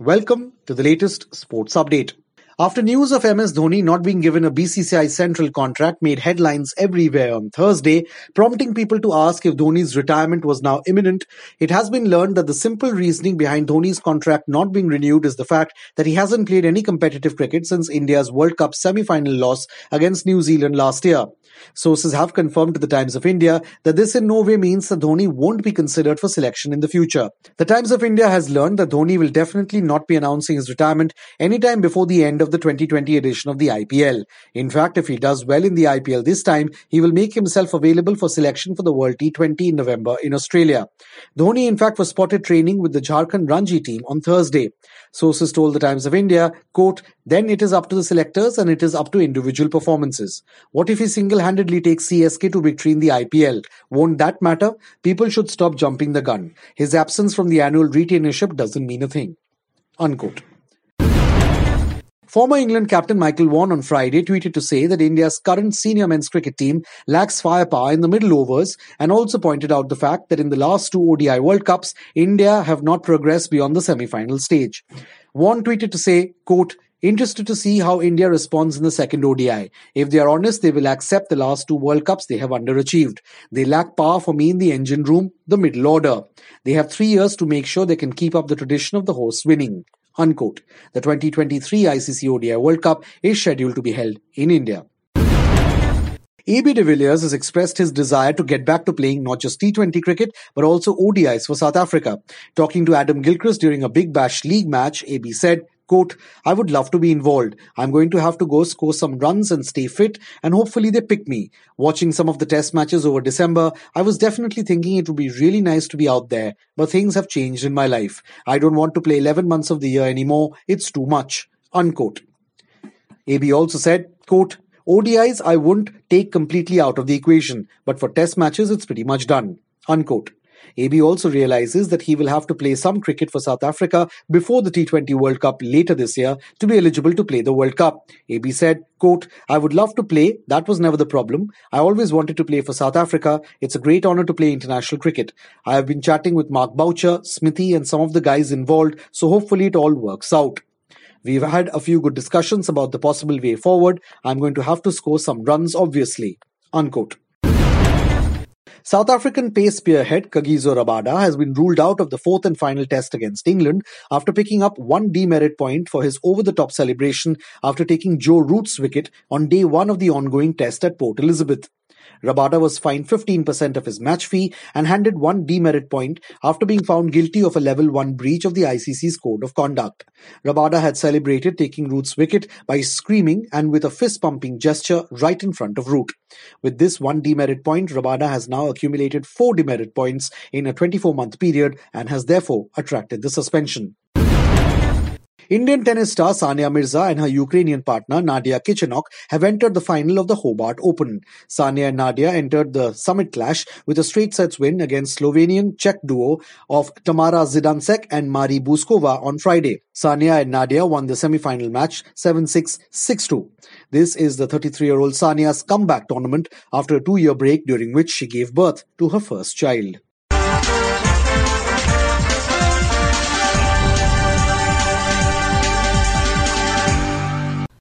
Welcome to the latest sports update. After news of MS Dhoni not being given a BCCI central contract made headlines everywhere on Thursday, prompting people to ask if Dhoni's retirement was now imminent, it has been learned that the simple reasoning behind Dhoni's contract not being renewed is the fact that he hasn't played any competitive cricket since India's World Cup semi-final loss against New Zealand last year. Sources have confirmed to the Times of India that this in no way means that Dhoni won't be considered for selection in the future. The Times of India has learned that Dhoni will definitely not be announcing his retirement anytime before the end of the 2020 edition of the IPL. In fact, if he does well in the IPL this time, he will make himself available for selection for the World T20 in November in Australia. Dhoni, in fact, was spotted training with the Jharkhand Ranji team on Thursday. Sources told the Times of India, quote, then it is up to the selectors and it is up to individual performances. What if he single-handedly takes CSK to victory in the IPL? Won't that matter? People should stop jumping the gun. His absence from the annual retainership doesn't mean a thing. Unquote. Former England captain Michael Vaughan on Friday tweeted to say that India's current senior men's cricket team lacks firepower in the middle overs and also pointed out the fact that in the last two ODI World Cups, India have not progressed beyond the semi-final stage. Vaughan tweeted to say, quote, Interested to see how India responds in the second ODI. If they are honest, they will accept the last two World Cups they have underachieved. They lack power for me in the engine room, the middle order. They have three years to make sure they can keep up the tradition of the horse winning. Unquote. The 2023 ICC ODI World Cup is scheduled to be held in India. AB de Villiers has expressed his desire to get back to playing not just T20 cricket but also ODIs for South Africa. Talking to Adam Gilchrist during a Big Bash League match, AB said, Quote, I would love to be involved. I'm going to have to go score some runs and stay fit, and hopefully they pick me. Watching some of the test matches over December, I was definitely thinking it would be really nice to be out there, but things have changed in my life. I don't want to play 11 months of the year anymore. It's too much. Unquote. AB also said, quote, ODIs I wouldn't take completely out of the equation, but for test matches it's pretty much done. Unquote. AB also realizes that he will have to play some cricket for South Africa before the T20 World Cup later this year to be eligible to play the World Cup. AB said, quote, I would love to play. That was never the problem. I always wanted to play for South Africa. It's a great honor to play international cricket. I have been chatting with Mark Boucher, Smithy and some of the guys involved, so hopefully it all works out. We've had a few good discussions about the possible way forward. I'm going to have to score some runs, obviously. Unquote. South African pace spearhead Kagiso Rabada has been ruled out of the fourth and final test against England after picking up one demerit point for his over-the-top celebration after taking Joe Root's wicket on day one of the ongoing test at Port Elizabeth. Rabada was fined 15% of his match fee and handed one demerit point after being found guilty of a level 1 breach of the ICC's code of conduct. Rabada had celebrated taking Root's wicket by screaming and with a fist pumping gesture right in front of Root. With this one demerit point, Rabada has now accumulated four demerit points in a 24 month period and has therefore attracted the suspension. Indian tennis star Sania Mirza and her Ukrainian partner Nadia Kichenok have entered the final of the Hobart Open. Sania and Nadia entered the summit clash with a straight sets win against Slovenian Czech duo of Tamara Zidansek and Marie Bouzkova on Friday. Sania and Nadia won the semi-final match 7-6, 6-2. This is the 33-year-old Sania's comeback tournament after a two-year break during which she gave birth to her first child.